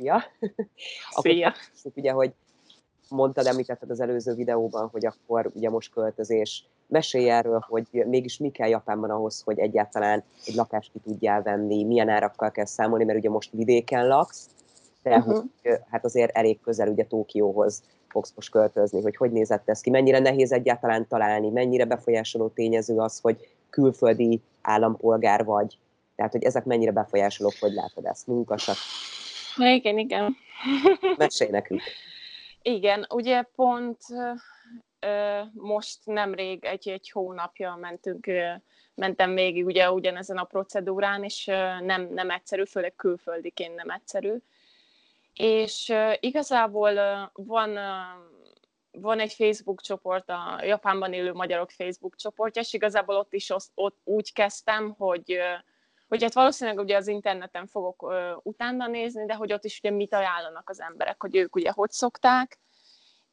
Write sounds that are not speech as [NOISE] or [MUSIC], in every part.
Szia! [LAUGHS] Szia! Akkor ugye, hogy mondtad, említetted az előző videóban, hogy akkor ugye most költözés. Mesélj erről, hogy mégis mi kell Japánban ahhoz, hogy egyáltalán egy lakást ki tudjál venni, milyen árakkal kell számolni, mert ugye most vidéken laksz, de uh-huh. hogy, hát azért elég közel ugye Tókióhoz fogsz most költözni, hogy hogy nézett ez ki, mennyire nehéz egyáltalán találni, mennyire befolyásoló tényező az, hogy külföldi állampolgár vagy, tehát hogy ezek mennyire befolyásolók, hogy látod ezt, munkasak. Igen, igen. [LAUGHS] Mesélj nekünk. Igen, ugye pont ö, most nemrég, egy, egy hónapja mentünk, ö, mentem végig ugye ugyanezen a procedúrán, és ö, nem, nem egyszerű, főleg külföldiként nem egyszerű. És ö, igazából ö, van, ö, van egy Facebook csoport, a Japánban élő magyarok Facebook csoportja, és igazából ott is ott, ott úgy kezdtem, hogy ö, hogy hát valószínűleg ugye az interneten fogok ö, utána nézni, de hogy ott is ugye mit ajánlanak az emberek, hogy ők ugye hogy szokták,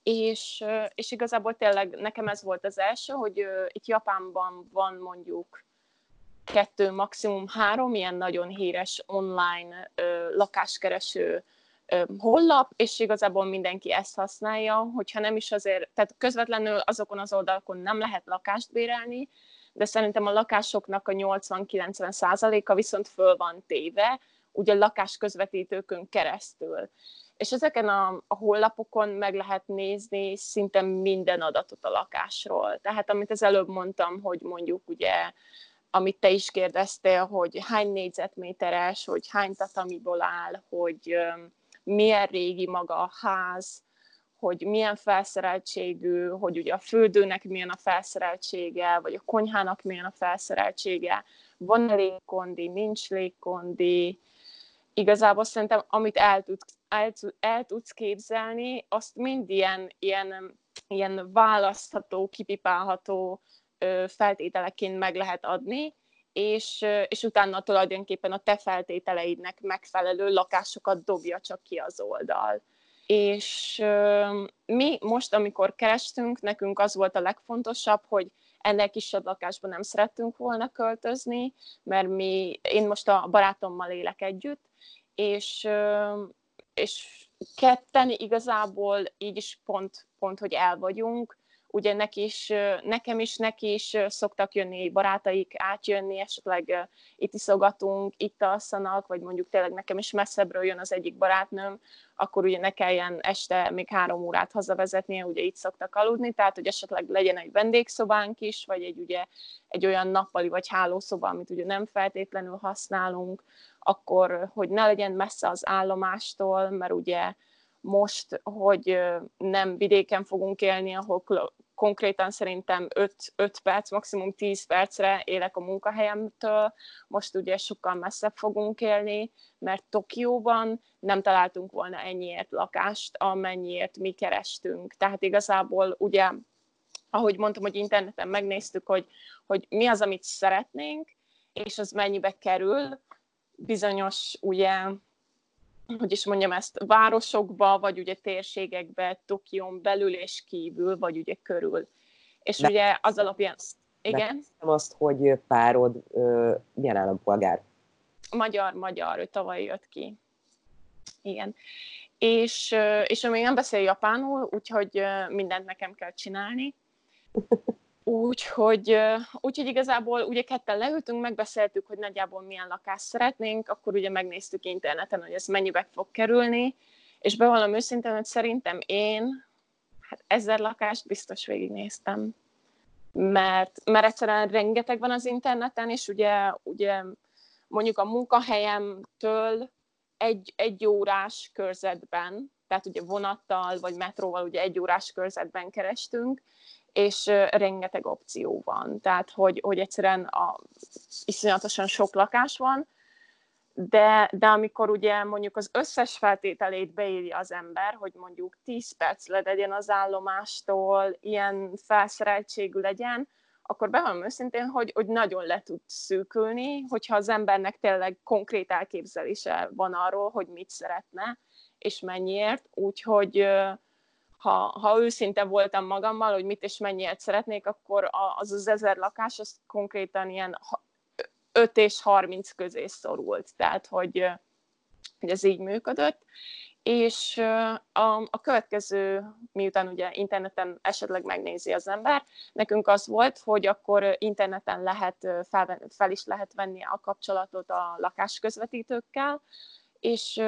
és, ö, és igazából tényleg nekem ez volt az első, hogy ö, itt Japánban van mondjuk kettő, maximum három ilyen nagyon híres online ö, lakáskereső ö, hollap, és igazából mindenki ezt használja, hogyha nem is azért, tehát közvetlenül azokon az oldalakon nem lehet lakást bérelni, de szerintem a lakásoknak a 80-90 százaléka viszont föl van téve, ugye lakásközvetítőkön keresztül. És ezeken a, a hollapokon meg lehet nézni szinte minden adatot a lakásról. Tehát amit az előbb mondtam, hogy mondjuk ugye, amit te is kérdeztél, hogy hány négyzetméteres, hogy hány tatamiból áll, hogy milyen régi maga a ház, hogy milyen felszereltségű, hogy ugye a fürdőnek milyen a felszereltsége, vagy a konyhának milyen a felszereltsége, van légkondi, nincs légkondi. Igazából szerintem, amit el tudsz, el, el tudsz képzelni, azt mind ilyen, ilyen, ilyen választható, kipipálható feltételeként meg lehet adni, és, és utána tulajdonképpen a te feltételeidnek megfelelő lakásokat dobja csak ki az oldal. És mi most, amikor kerestünk, nekünk az volt a legfontosabb, hogy ennek kisebb lakásban nem szerettünk volna költözni, mert mi, én most a barátommal élek együtt, és, és ketten igazából így is pont, pont, hogy el vagyunk, ugye neki is, nekem is, neki is szoktak jönni barátaik, átjönni, esetleg itt iszogatunk, itt alszanak, vagy mondjuk tényleg nekem is messzebbről jön az egyik barátnőm, akkor ugye ne kelljen este még három órát hazavezetnie, ugye itt szoktak aludni, tehát hogy esetleg legyen egy vendégszobánk is, vagy egy, ugye, egy olyan nappali vagy hálószoba, amit ugye nem feltétlenül használunk, akkor hogy ne legyen messze az állomástól, mert ugye most, hogy nem vidéken fogunk élni, ahol konkrétan szerintem 5, 5 perc, maximum 10 percre élek a munkahelyemtől, most ugye sokkal messzebb fogunk élni, mert Tokióban nem találtunk volna ennyiért lakást, amennyiért mi kerestünk. Tehát igazából ugye, ahogy mondtam, hogy interneten megnéztük, hogy, hogy mi az, amit szeretnénk, és az mennyibe kerül, bizonyos ugye hogy is mondjam ezt, városokba, vagy ugye térségekbe, Tokión belül és kívül, vagy ugye körül. És De ugye az alapján... Igen? Nem azt, hogy párod ö, milyen állampolgár? Magyar, magyar, ő tavaly jött ki. Igen. És, és ő még nem beszél japánul, úgyhogy mindent nekem kell csinálni. [LAUGHS] Úgyhogy, úgyhogy igazából ugye ketten leültünk, megbeszéltük, hogy nagyjából milyen lakást szeretnénk, akkor ugye megnéztük interneten, hogy ez mennyibe fog kerülni, és bevallom őszintén, hogy szerintem én hát ezer lakást biztos végignéztem. Mert, mert egyszerűen rengeteg van az interneten, és ugye, ugye mondjuk a munkahelyemtől egy, egy órás körzetben, tehát ugye vonattal vagy metróval ugye egy órás körzetben kerestünk, és rengeteg opció van. Tehát, hogy, hogy egyszerűen a, iszonyatosan sok lakás van, de, de amikor ugye mondjuk az összes feltételét beírja az ember, hogy mondjuk 10 perc legyen az állomástól, ilyen felszereltségű legyen, akkor bevallom őszintén, hogy, hogy nagyon le tud szűkülni, hogyha az embernek tényleg konkrét elképzelése van arról, hogy mit szeretne, és mennyiért. Úgyhogy ha, ha őszinte voltam magammal, hogy mit és mennyiért szeretnék, akkor az az ezer lakás, az konkrétan ilyen 5 és 30 közé szorult. Tehát, hogy, hogy ez így működött, és a, a következő, miután ugye interneten esetleg megnézi az ember, nekünk az volt, hogy akkor interneten lehet, fel, fel is lehet venni a kapcsolatot a lakásközvetítőkkel, és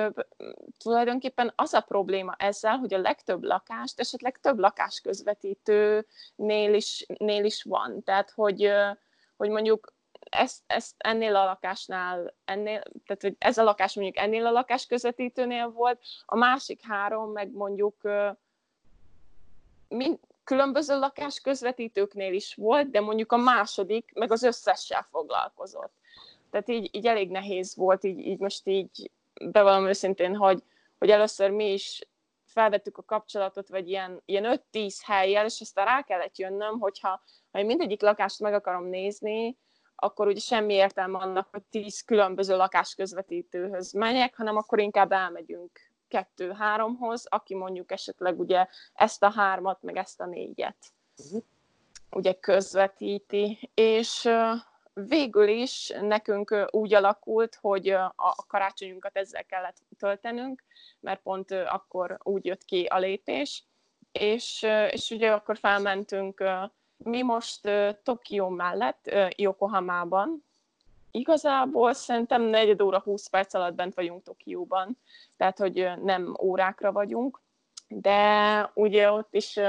tulajdonképpen az a probléma ezzel, hogy a legtöbb lakást esetleg több lakásközvetítőnél is, nél is van. Tehát, hogy, hogy mondjuk ezt, ezt ennél a lakásnál, ennél, tehát hogy ez a lakás mondjuk ennél a lakás közvetítőnél volt, a másik három meg mondjuk mind, különböző lakás közvetítőknél is volt, de mondjuk a második meg az összessel foglalkozott. Tehát így, így elég nehéz volt, így, így most így bevallom őszintén, hogy, hogy először mi is felvettük a kapcsolatot, vagy ilyen, ilyen 5-10 helyjel, és aztán rá kellett jönnöm, hogyha ha én mindegyik lakást meg akarom nézni, akkor ugye semmi értelme annak, hogy tíz különböző lakásközvetítőhöz menjek, hanem akkor inkább elmegyünk kettő-háromhoz, aki mondjuk esetleg ugye ezt a hármat, meg ezt a négyet uh-huh. ugye közvetíti, és végül is nekünk úgy alakult, hogy a karácsonyunkat ezzel kellett töltenünk, mert pont akkor úgy jött ki a lépés, és, és ugye akkor felmentünk mi most Tokió mellett, Yokohamában, igazából szerintem negyed óra, 20 perc alatt bent vagyunk Tokióban, tehát hogy nem órákra vagyunk, de ugye ott is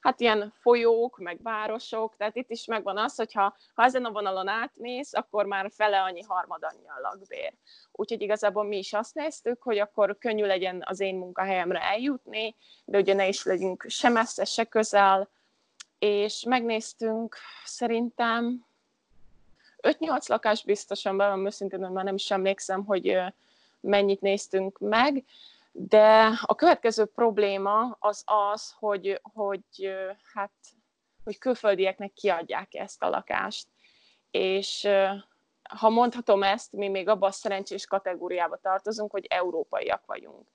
hát ilyen folyók, meg városok, tehát itt is megvan az, hogy ha, ezen a vonalon átmész, akkor már fele annyi harmad annyi a lakbér. Úgyhogy igazából mi is azt néztük, hogy akkor könnyű legyen az én munkahelyemre eljutni, de ugye ne is legyünk se messze, se közel, és megnéztünk szerintem 5-8 lakás biztosan, bevallom őszintén, már nem is emlékszem, hogy mennyit néztünk meg, de a következő probléma az az, hogy, hogy hát hogy külföldieknek kiadják ezt a lakást. És ha mondhatom ezt, mi még abban a szerencsés kategóriába tartozunk, hogy európaiak vagyunk.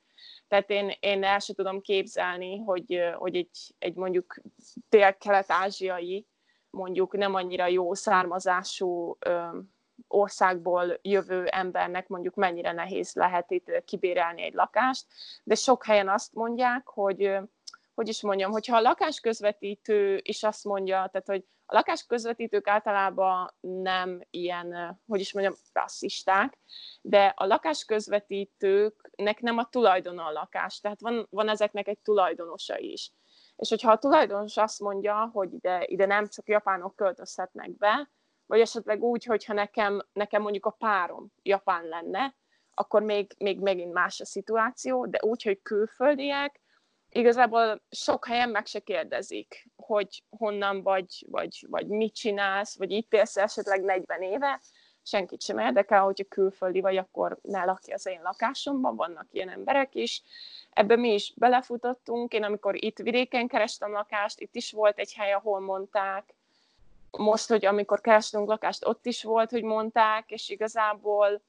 Tehát én, én el sem tudom képzelni, hogy, hogy egy, egy mondjuk dél-kelet-ázsiai, mondjuk nem annyira jó származású országból jövő embernek mondjuk mennyire nehéz lehet itt kibérelni egy lakást, de sok helyen azt mondják, hogy hogy is mondjam, hogyha a lakásközvetítő is azt mondja, tehát hogy a lakásközvetítők általában nem ilyen, hogy is mondjam, rasszisták, de a lakásközvetítőknek nem a tulajdona a lakás, tehát van, van ezeknek egy tulajdonosa is. És hogyha a tulajdonos azt mondja, hogy ide, ide nem csak japánok költözhetnek be, vagy esetleg úgy, hogyha nekem, nekem mondjuk a párom japán lenne, akkor még, még megint más a szituáció, de úgy, hogy külföldiek, igazából sok helyen meg se kérdezik, hogy honnan vagy, vagy, vagy mit csinálsz, vagy itt élsz esetleg 40 éve, senkit sem érdekel, hogyha külföldi vagy, akkor ne lakj az én lakásomban, vannak ilyen emberek is. Ebben mi is belefutottunk, én amikor itt vidéken kerestem lakást, itt is volt egy hely, ahol mondták, most, hogy amikor kerestünk lakást, ott is volt, hogy mondták, és igazából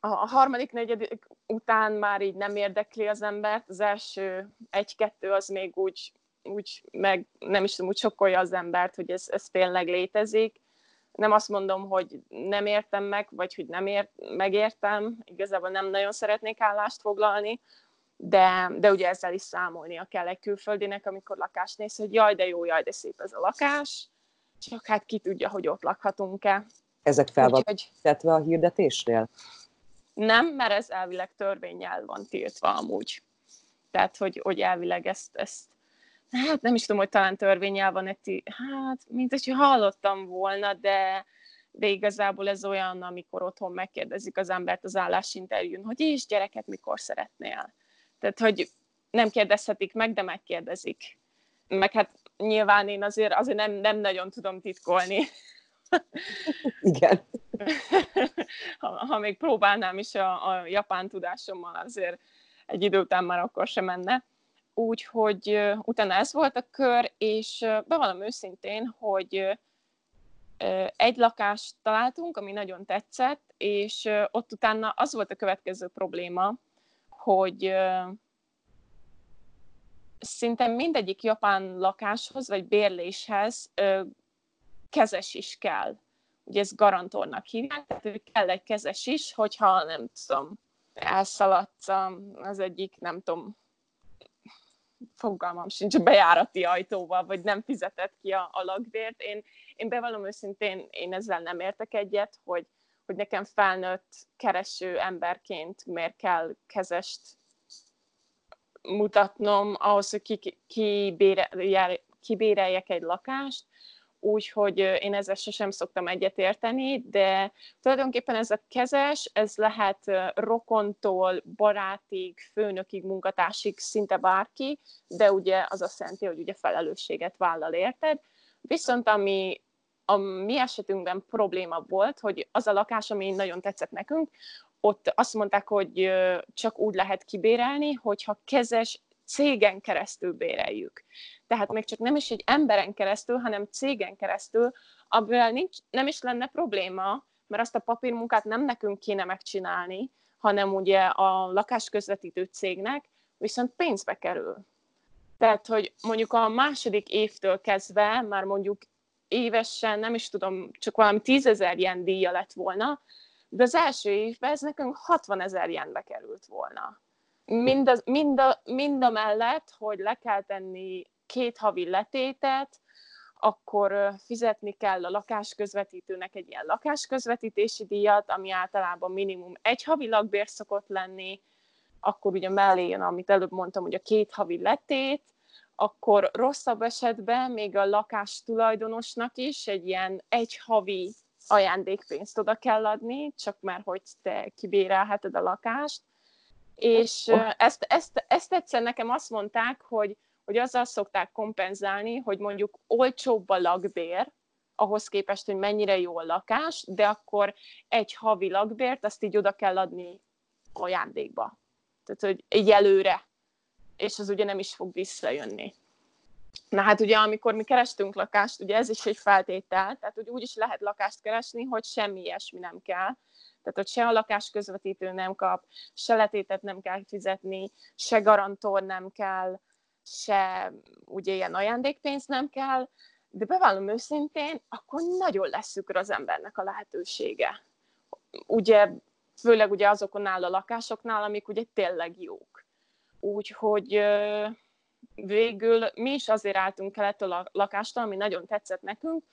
a harmadik, negyedik után már így nem érdekli az embert, az első egy-kettő az még úgy, úgy meg nem is tudom, úgy sokkolja az embert, hogy ez, ez tényleg létezik. Nem azt mondom, hogy nem értem meg, vagy hogy nem ért, megértem, igazából nem nagyon szeretnék állást foglalni, de, de ugye ezzel is számolnia kell egy külföldinek, amikor lakást néz, hogy jaj, de jó, jaj, de szép ez a lakás, csak hát ki tudja, hogy ott lakhatunk-e. Ezek fel van tetve a hirdetésnél? Nem, mert ez elvileg törvényel van tiltva amúgy. Tehát, hogy, hogy elvileg ezt, ezt hát nem is tudom, hogy talán törvényel van egy, hát, mint hogy hallottam volna, de, de igazából ez olyan, amikor otthon megkérdezik az embert az állásinterjún, hogy és gyereket mikor szeretnél. Tehát, hogy nem kérdezhetik meg, de megkérdezik. Meg hát nyilván én azért, azért nem, nem nagyon tudom titkolni Igen. [LAUGHS] ha, ha még próbálnám is a, a japán tudásommal, azért egy idő után már akkor sem menne. Úgyhogy utána ez volt a kör, és bevallom őszintén, hogy egy lakást találtunk, ami nagyon tetszett, és ott utána az volt a következő probléma, hogy szinte mindegyik japán lakáshoz vagy bérléshez uh, kezes is kell. Ugye ezt garantornak hívják, tehát kell egy kezes is, hogyha nem tudom, elszaladsz az egyik, nem tudom, fogalmam sincs, bejárati ajtóval, vagy nem fizetett ki a, a lakbért. Én, én bevallom őszintén, én ezzel nem értek egyet, hogy, hogy nekem felnőtt kereső emberként miért kell kezest mutatnom ahhoz, hogy ki, ki, kibéreljek egy lakást, úgyhogy én ezzel sosem szoktam egyetérteni, de tulajdonképpen ez a kezes, ez lehet rokontól, barátig, főnökig, munkatársig, szinte bárki, de ugye az azt jelenti, hogy ugye felelősséget vállal érted. Viszont ami a mi esetünkben probléma volt, hogy az a lakás, ami nagyon tetszett nekünk, ott azt mondták, hogy csak úgy lehet kibérelni, hogyha kezes cégen keresztül béreljük. Tehát még csak nem is egy emberen keresztül, hanem cégen keresztül, amivel nincs, nem is lenne probléma, mert azt a papírmunkát nem nekünk kéne megcsinálni, hanem ugye a lakásközvetítő cégnek, viszont pénzbe kerül. Tehát, hogy mondjuk a második évtől kezdve már mondjuk évesen, nem is tudom, csak valami tízezer ilyen díja lett volna, de az első évben ez nekünk 60 ezer ilyenbe került volna. Mind, az, mind, a, mind a mellett, hogy le kell tenni két havi letétet, akkor fizetni kell a lakásközvetítőnek egy ilyen lakásközvetítési díjat, ami általában minimum egy havi lakbér szokott lenni, akkor ugye mellé jön, amit előbb mondtam, hogy a két havi letét, akkor rosszabb esetben még a lakás tulajdonosnak is egy ilyen egy havi ajándékpénzt oda kell adni, csak mert hogy te kibérelheted a lakást. És oh. ezt, ezt, ezt egyszer nekem azt mondták, hogy, hogy azzal szokták kompenzálni, hogy mondjuk olcsóbb a lakbér, ahhoz képest, hogy mennyire jó a lakás, de akkor egy havi lakbért, azt így oda kell adni ajándékba. Tehát, hogy egy előre, és az ugye nem is fog visszajönni. Na hát ugye, amikor mi kerestünk lakást, ugye ez is egy feltétel, tehát hogy úgy is lehet lakást keresni, hogy semmi ilyesmi nem kell. Tehát, hogy se a lakás közvetítő nem kap, se letétet nem kell fizetni, se garantor nem kell, se ugye ilyen ajándékpénz nem kell, de bevallom őszintén, akkor nagyon leszükre az embernek a lehetősége. Ugye, főleg ugye azoknál a lakásoknál, amik ugye tényleg jók. Úgyhogy végül mi is azért álltunk el ettől a lakástól, ami nagyon tetszett nekünk,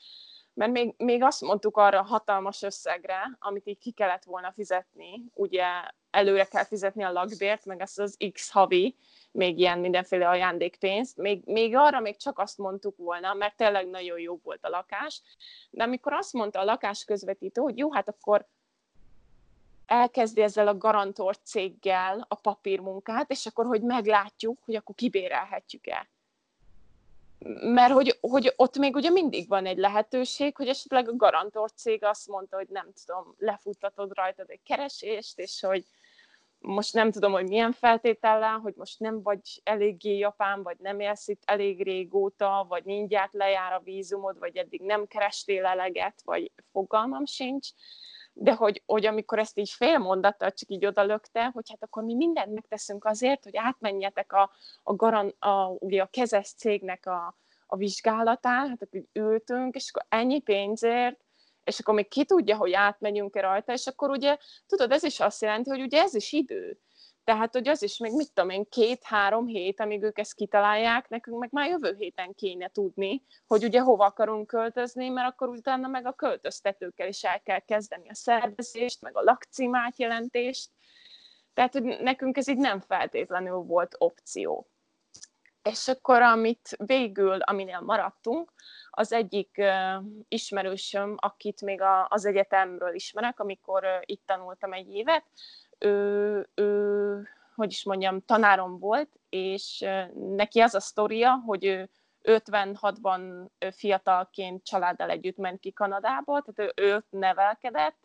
mert még, még azt mondtuk arra hatalmas összegre, amit így ki kellett volna fizetni, ugye előre kell fizetni a lakbért, meg ezt az X havi, még ilyen mindenféle ajándékpénzt, még, még arra még csak azt mondtuk volna, mert tényleg nagyon jó volt a lakás, de amikor azt mondta a lakás közvetítő, hogy jó, hát akkor elkezdi ezzel a garantor céggel a papírmunkát, és akkor, hogy meglátjuk, hogy akkor kibérelhetjük-e. Mert hogy, hogy ott még ugye mindig van egy lehetőség, hogy esetleg a garantor cég azt mondta, hogy nem tudom, lefuttatod rajtad egy keresést, és hogy most nem tudom, hogy milyen feltétellel, hogy most nem vagy eléggé japán, vagy nem élsz itt elég régóta, vagy mindjárt lejár a vízumod, vagy eddig nem kerestél eleget, vagy fogalmam sincs de hogy, hogy amikor ezt így fél mondattal csak így odalökte, hogy hát akkor mi mindent megteszünk azért, hogy átmenjetek a, a, garan, a, ugye a kezes cégnek a, a vizsgálatán, hát akkor ültünk, és akkor ennyi pénzért, és akkor még ki tudja, hogy átmenjünk-e rajta, és akkor ugye, tudod, ez is azt jelenti, hogy ugye ez is idő. Tehát, hogy az is még, mit tudom én, két-három hét, amíg ők ezt kitalálják, nekünk meg már jövő héten kéne tudni, hogy ugye hova akarunk költözni, mert akkor utána meg a költöztetőkkel is el kell kezdeni a szervezést, meg a lakcímát jelentést. Tehát, hogy nekünk ez így nem feltétlenül volt opció. És akkor, amit végül, aminél maradtunk, az egyik uh, ismerősöm, akit még a, az egyetemről ismerek, amikor uh, itt tanultam egy évet, ő, ő, hogy is mondjam, tanárom volt, és neki az a sztoria, hogy ő 56-ban fiatalként családdal együtt ment ki Kanadába, tehát ő, ő nevelkedett,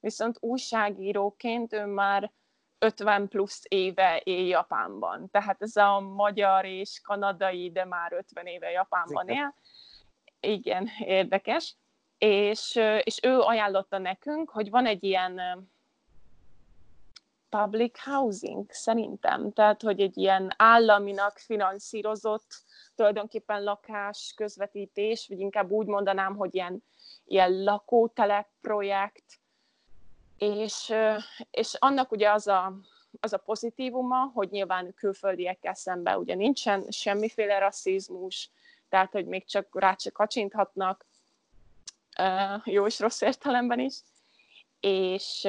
viszont újságíróként ő már 50 plusz éve él Japánban. Tehát ez a magyar és kanadai, de már 50 éve Japánban él. Igen, érdekes. És, és ő ajánlotta nekünk, hogy van egy ilyen public housing, szerintem. Tehát, hogy egy ilyen államinak finanszírozott tulajdonképpen lakás közvetítés, vagy inkább úgy mondanám, hogy ilyen, ilyen lakótelep projekt, és, és annak ugye az a, az a pozitívuma, hogy nyilván külföldiekkel szemben ugye nincsen semmiféle rasszizmus, tehát hogy még csak rá csak kacsinthatnak, jó és rossz értelemben is, és,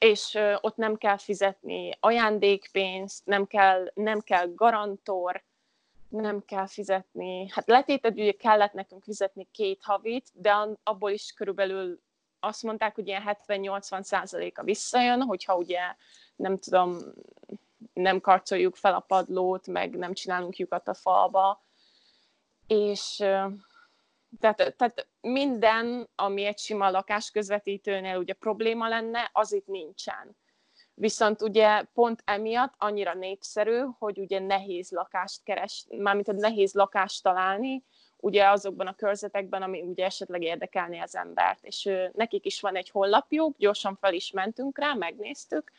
és ott nem kell fizetni ajándékpénzt, nem kell, nem kell garantor, nem kell fizetni, hát letéted ugye kellett nekünk fizetni két havit, de abból is körülbelül azt mondták, hogy ilyen 70-80 százaléka visszajön, hogyha ugye nem tudom, nem karcoljuk fel a padlót, meg nem csinálunk lyukat a falba, és tehát, tehát minden, ami egy sima lakásközvetítőnél ugye probléma lenne, az itt nincsen. Viszont ugye pont emiatt annyira népszerű, hogy ugye nehéz lakást keres, mármint a nehéz lakást találni, ugye azokban a körzetekben, ami ugye esetleg érdekelné az embert. És ö, nekik is van egy honlapjuk, gyorsan fel is mentünk rá, megnéztük,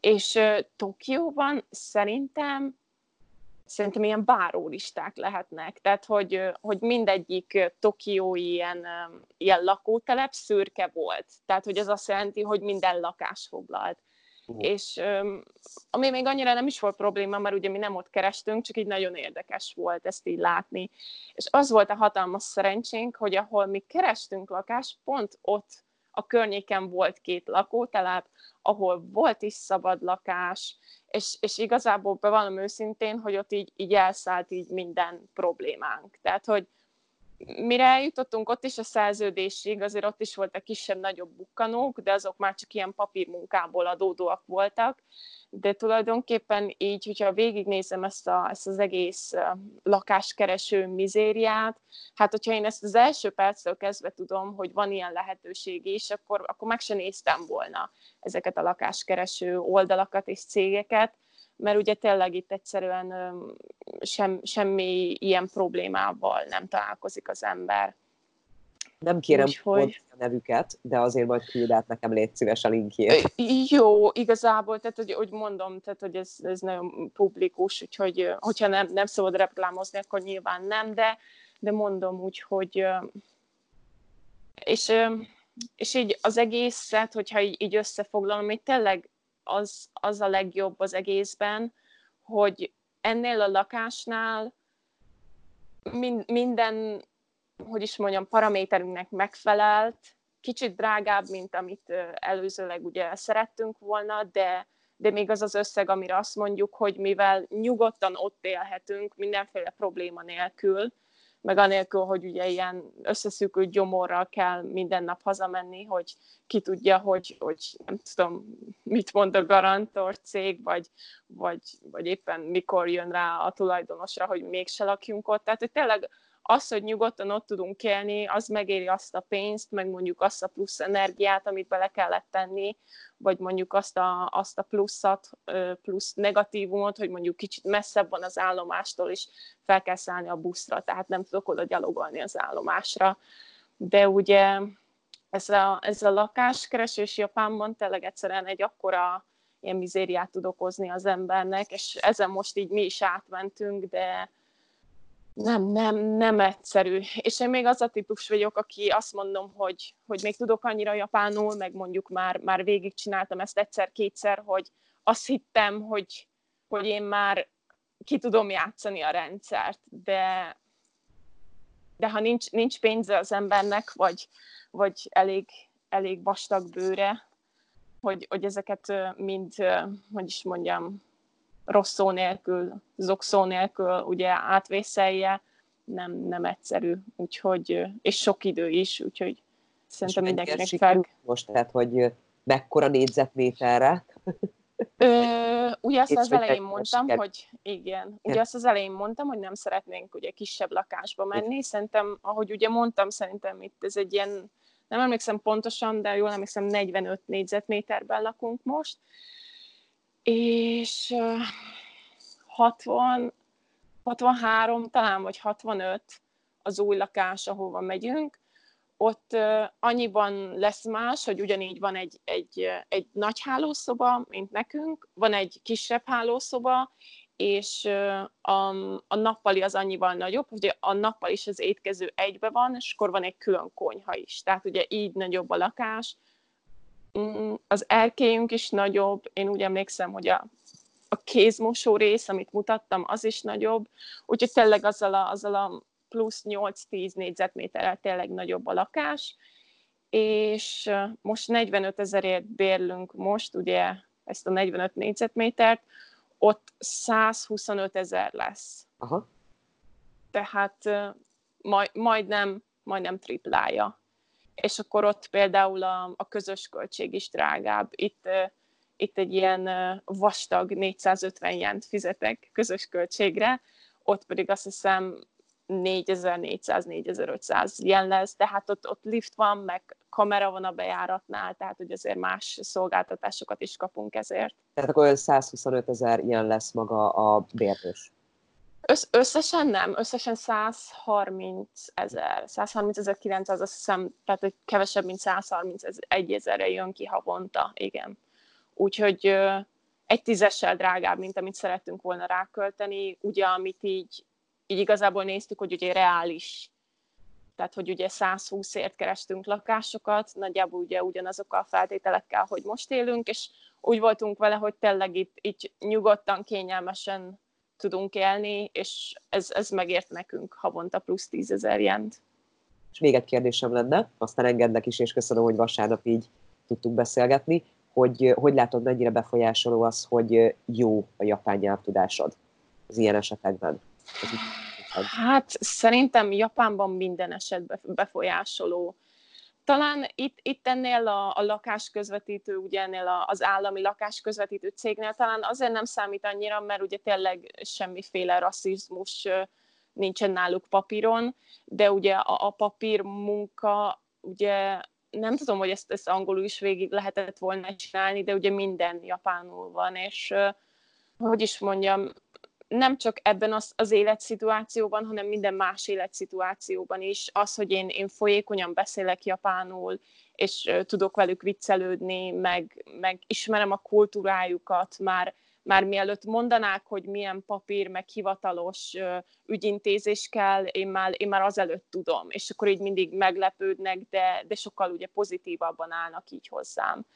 és ö, Tokióban szerintem szerintem ilyen bárólisták lehetnek. Tehát, hogy, hogy mindegyik tokiói ilyen, ilyen lakótelep szürke volt. Tehát, hogy ez azt jelenti, hogy minden lakás foglalt. Uh. És ami még annyira nem is volt probléma, mert ugye mi nem ott kerestünk, csak így nagyon érdekes volt ezt így látni. És az volt a hatalmas szerencsénk, hogy ahol mi kerestünk lakást, pont ott a környéken volt két lakótelep, ahol volt is szabad lakás, és, és igazából bevallom őszintén, hogy ott így, így elszállt így minden problémánk. Tehát, hogy mire eljutottunk ott is a szerződésig, azért ott is voltak kisebb-nagyobb bukkanók, de azok már csak ilyen papírmunkából adódóak voltak, de tulajdonképpen így, hogyha végignézem ezt, a, ezt az egész lakáskereső mizériát, hát hogyha én ezt az első perctől kezdve tudom, hogy van ilyen lehetőség is, akkor, akkor meg se néztem volna ezeket a lakáskereső oldalakat és cégeket, mert ugye tényleg itt egyszerűen sem, semmi ilyen problémával nem találkozik az ember. Nem kérem hogy... a nevüket, de azért majd küld át nekem légy szíves a linkjét. Jó, igazából, tehát hogy, hogy mondom, tehát hogy ez, ez nagyon publikus, úgyhogy hogyha nem, nem szabad reklámozni, akkor nyilván nem, de, de mondom úgy, hogy és, és így az egészet, hogyha így, így összefoglalom, hogy tényleg az, az a legjobb az egészben, hogy ennél a lakásnál minden, hogy is mondjam, paraméterünknek megfelelt, kicsit drágább, mint amit előzőleg ugye szerettünk volna, de, de még az az összeg, amire azt mondjuk, hogy mivel nyugodtan ott élhetünk, mindenféle probléma nélkül, meg anélkül, hogy ugye ilyen összeszűkült gyomorral kell minden nap hazamenni, hogy ki tudja, hogy, hogy nem tudom, mit mond a garantor cég, vagy, vagy, vagy éppen mikor jön rá a tulajdonosra, hogy mégse lakjunk ott. Tehát, hogy tényleg az, hogy nyugodtan ott tudunk élni, az megéri azt a pénzt, meg mondjuk azt a plusz energiát, amit bele kellett tenni, vagy mondjuk azt a, azt a pluszat, plusz negatívumot, hogy mondjuk kicsit messzebb van az állomástól, és fel kell szállni a buszra, tehát nem tudok oda gyalogolni az állomásra. De ugye ez a, ez a lakáskeresés Japánban tényleg egyszerűen egy akkora ilyen mizériát tud okozni az embernek, és ezen most így mi is átmentünk, de, nem, nem, nem egyszerű. És én még az a típus vagyok, aki azt mondom, hogy, hogy még tudok annyira japánul, meg mondjuk már, már végigcsináltam ezt egyszer-kétszer, hogy azt hittem, hogy, hogy én már ki tudom játszani a rendszert, de, de ha nincs, nincs pénze az embernek, vagy, vagy elég, elég vastag bőre, hogy, hogy ezeket mind, hogy is mondjam, rossz szó nélkül, zokszó nélkül ugye átvészelje, nem, nem egyszerű, úgyhogy, és sok idő is, úgyhogy szerintem mindenkinek fel... Most? Tehát, hogy mekkora négyzetméterre? Ö, ugye azt az elején mondtam, hogy igen, ugye azt az elején mondtam, hogy nem szeretnénk ugye kisebb lakásba menni, szerintem, ahogy ugye mondtam, szerintem itt ez egy ilyen, nem emlékszem pontosan, de jól emlékszem, 45 négyzetméterben lakunk most, és 60, 63 talán, vagy 65 az új lakás, ahova megyünk, ott annyiban lesz más, hogy ugyanígy van egy, egy, egy nagy hálószoba, mint nekünk, van egy kisebb hálószoba, és a, a nappali az annyival nagyobb, hogy a nappal is az étkező egybe van, és akkor van egy külön konyha is. Tehát ugye így nagyobb a lakás, az erkélyünk is nagyobb, én úgy emlékszem, hogy a, a kézmosó rész, amit mutattam, az is nagyobb, úgyhogy tényleg azzal a, azzal a plusz 8-10 négyzetméterrel tényleg nagyobb a lakás, és most 45 ezerért bérlünk most, ugye ezt a 45 négyzetmétert, ott 125 ezer lesz. Aha. Tehát majd, majdnem, majdnem triplája. És akkor ott például a, a közös költség is drágább. Itt, itt egy ilyen vastag 450 jent fizetek közös költségre, ott pedig azt hiszem 4400-4500 jen lesz, tehát ott, ott lift van, meg kamera van a bejáratnál, tehát hogy azért más szolgáltatásokat is kapunk ezért. Tehát akkor 125 ezer ilyen lesz maga a bérlős. Össz, összesen nem, összesen 130 ezer, 130 ezer 900, azt hiszem, tehát hogy kevesebb, mint 131 ezerre jön ki havonta, igen. Úgyhogy egy tízessel drágább, mint amit szerettünk volna rákölteni, ugye, amit így, így igazából néztük, hogy ugye reális tehát hogy ugye 120-ért kerestünk lakásokat, nagyjából ugye ugyanazokkal a feltételekkel, hogy most élünk, és úgy voltunk vele, hogy tényleg itt, itt nyugodtan, kényelmesen tudunk élni, és ez, ez megért nekünk havonta plusz 10 ezer jent. És még egy kérdésem lenne, aztán engednek is, és köszönöm, hogy vasárnap így tudtuk beszélgetni, hogy hogy látod, mennyire befolyásoló az, hogy jó a japán nyelvtudásod az ilyen esetekben? Ez Hát szerintem Japánban minden esetben befolyásoló. Talán itt, itt ennél a, a lakásközvetítő, ugye ennél a, az állami lakásközvetítő cégnél talán azért nem számít annyira, mert ugye tényleg semmiféle rasszizmus nincsen náluk papíron, de ugye a, a papír munka, ugye nem tudom, hogy ezt, ezt angolul is végig lehetett volna csinálni, de ugye minden japánul van, és hogy is mondjam, nem csak ebben az, az életszituációban, hanem minden más életszituációban is. Az, hogy én, én folyékonyan beszélek japánul, és tudok velük viccelődni, meg, meg ismerem a kultúrájukat, már, már mielőtt mondanák, hogy milyen papír, meg hivatalos ügyintézés kell, én már, én már azelőtt tudom, és akkor így mindig meglepődnek, de, de sokkal ugye pozitívabban állnak így hozzám.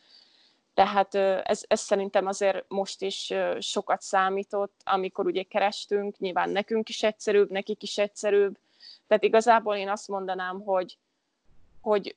Tehát ez, ez szerintem azért most is sokat számított, amikor ugye kerestünk, nyilván nekünk is egyszerűbb, nekik is egyszerűbb. Tehát igazából én azt mondanám, hogy, hogy,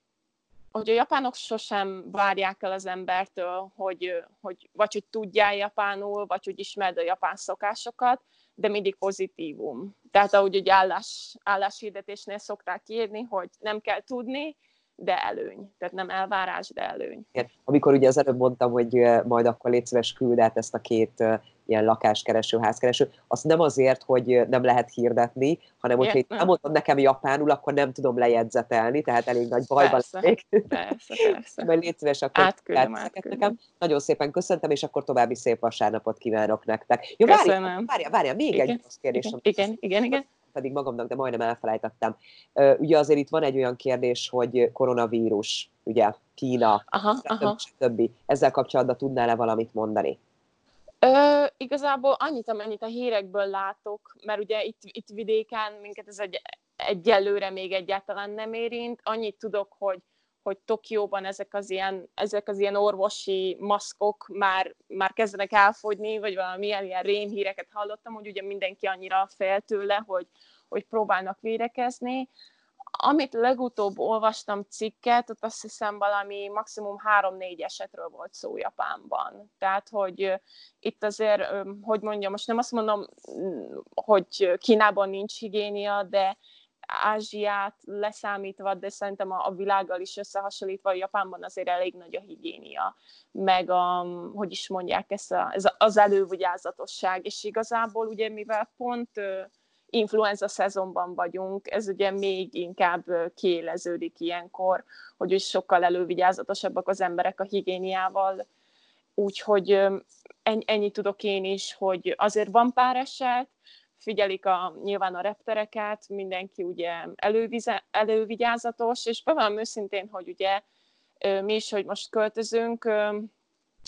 hogy a japánok sosem várják el az embertől, hogy, hogy vagy hogy tudjál japánul, vagy hogy ismerd a japán szokásokat, de mindig pozitívum. Tehát ahogy egy állás, álláshirdetésnél szokták írni, hogy nem kell tudni, de előny. Tehát nem elvárás, de előny. Igen. Amikor ugye az előbb mondtam, hogy majd akkor légy szíves küld át ezt a két ilyen lakáskereső, házkereső, azt nem azért, hogy nem lehet hirdetni, hanem hogyha itt nem mondod nekem japánul, akkor nem tudom lejegyzetelni, tehát elég nagy bajban persze, lennék. Persze, persze. Majd légy szíves, akkor átküldöm, átküldöm. nekem. Nagyon szépen köszöntem, és akkor további szép vasárnapot kívánok nektek. Jó, várjál, várjál, várjál, még igen, egy kérdés. Igen, igen, igen, igen pedig magamnak, de majdnem elfelejtettem. Ugye azért itt van egy olyan kérdés, hogy koronavírus, ugye Kína, aha, aha. többi. Ezzel kapcsolatban tudnál-e valamit mondani? Ö, igazából annyit, amennyit a hírekből látok, mert ugye itt, itt vidéken minket ez egy, egyelőre még egyáltalán nem érint. Annyit tudok, hogy hogy Tokióban ezek az ilyen, ezek az ilyen orvosi maszkok már, már kezdenek elfogyni, vagy valamilyen ilyen rémhíreket hallottam, hogy ugye mindenki annyira fél tőle, hogy, hogy próbálnak védekezni. Amit legutóbb olvastam cikket, ott azt hiszem valami maximum három-négy esetről volt szó Japánban. Tehát, hogy itt azért, hogy mondjam, most nem azt mondom, hogy Kínában nincs higiénia, de Ázsiát leszámítva, de szerintem a, a világgal is összehasonlítva, a Japánban azért elég nagy a higiénia, meg a, hogy is mondják, ez, a, ez az elővigyázatosság, és igazából ugye mivel pont influenza szezonban vagyunk, ez ugye még inkább kiéleződik ilyenkor, hogy is sokkal elővigyázatosabbak az emberek a higiéniával, úgyhogy ennyi tudok én is, hogy azért van pár eset, figyelik a, nyilván a reptereket, mindenki ugye elővize, elővigyázatos, és bevallom őszintén, hogy ugye mi is, hogy most költözünk,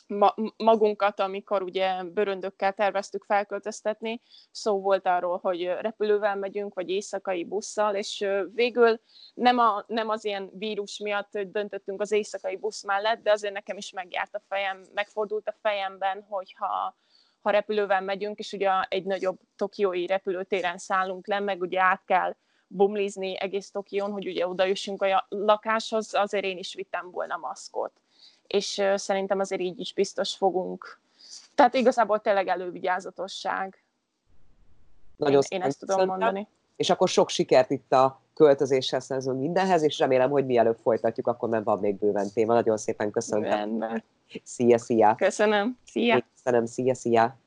ma- magunkat, amikor ugye bőröndökkel terveztük felköltöztetni, szó volt arról, hogy repülővel megyünk, vagy éjszakai busszal, és végül nem, a, nem az ilyen vírus miatt döntöttünk az éjszakai busz mellett, de azért nekem is megjárt a fejem, megfordult a fejemben, hogyha ha repülővel megyünk, és ugye egy nagyobb tokiói repülőtéren szállunk le, meg ugye át kell bumlizni egész Tokión, hogy ugye oda jussunk a lakáshoz, azért én is vittem volna maszkot. És szerintem azért így is biztos fogunk. Tehát igazából tényleg elővigyázatosság. Nagyon én, én ezt tudom szerintem. mondani. És akkor sok sikert itt a költözéshez, mindenhez, és remélem, hogy mielőbb folytatjuk, akkor nem van még bőven téma. Nagyon szépen köszönöm. Rendben. Szia, szia. Köszönöm. Szia. Köszönöm, szia, szia.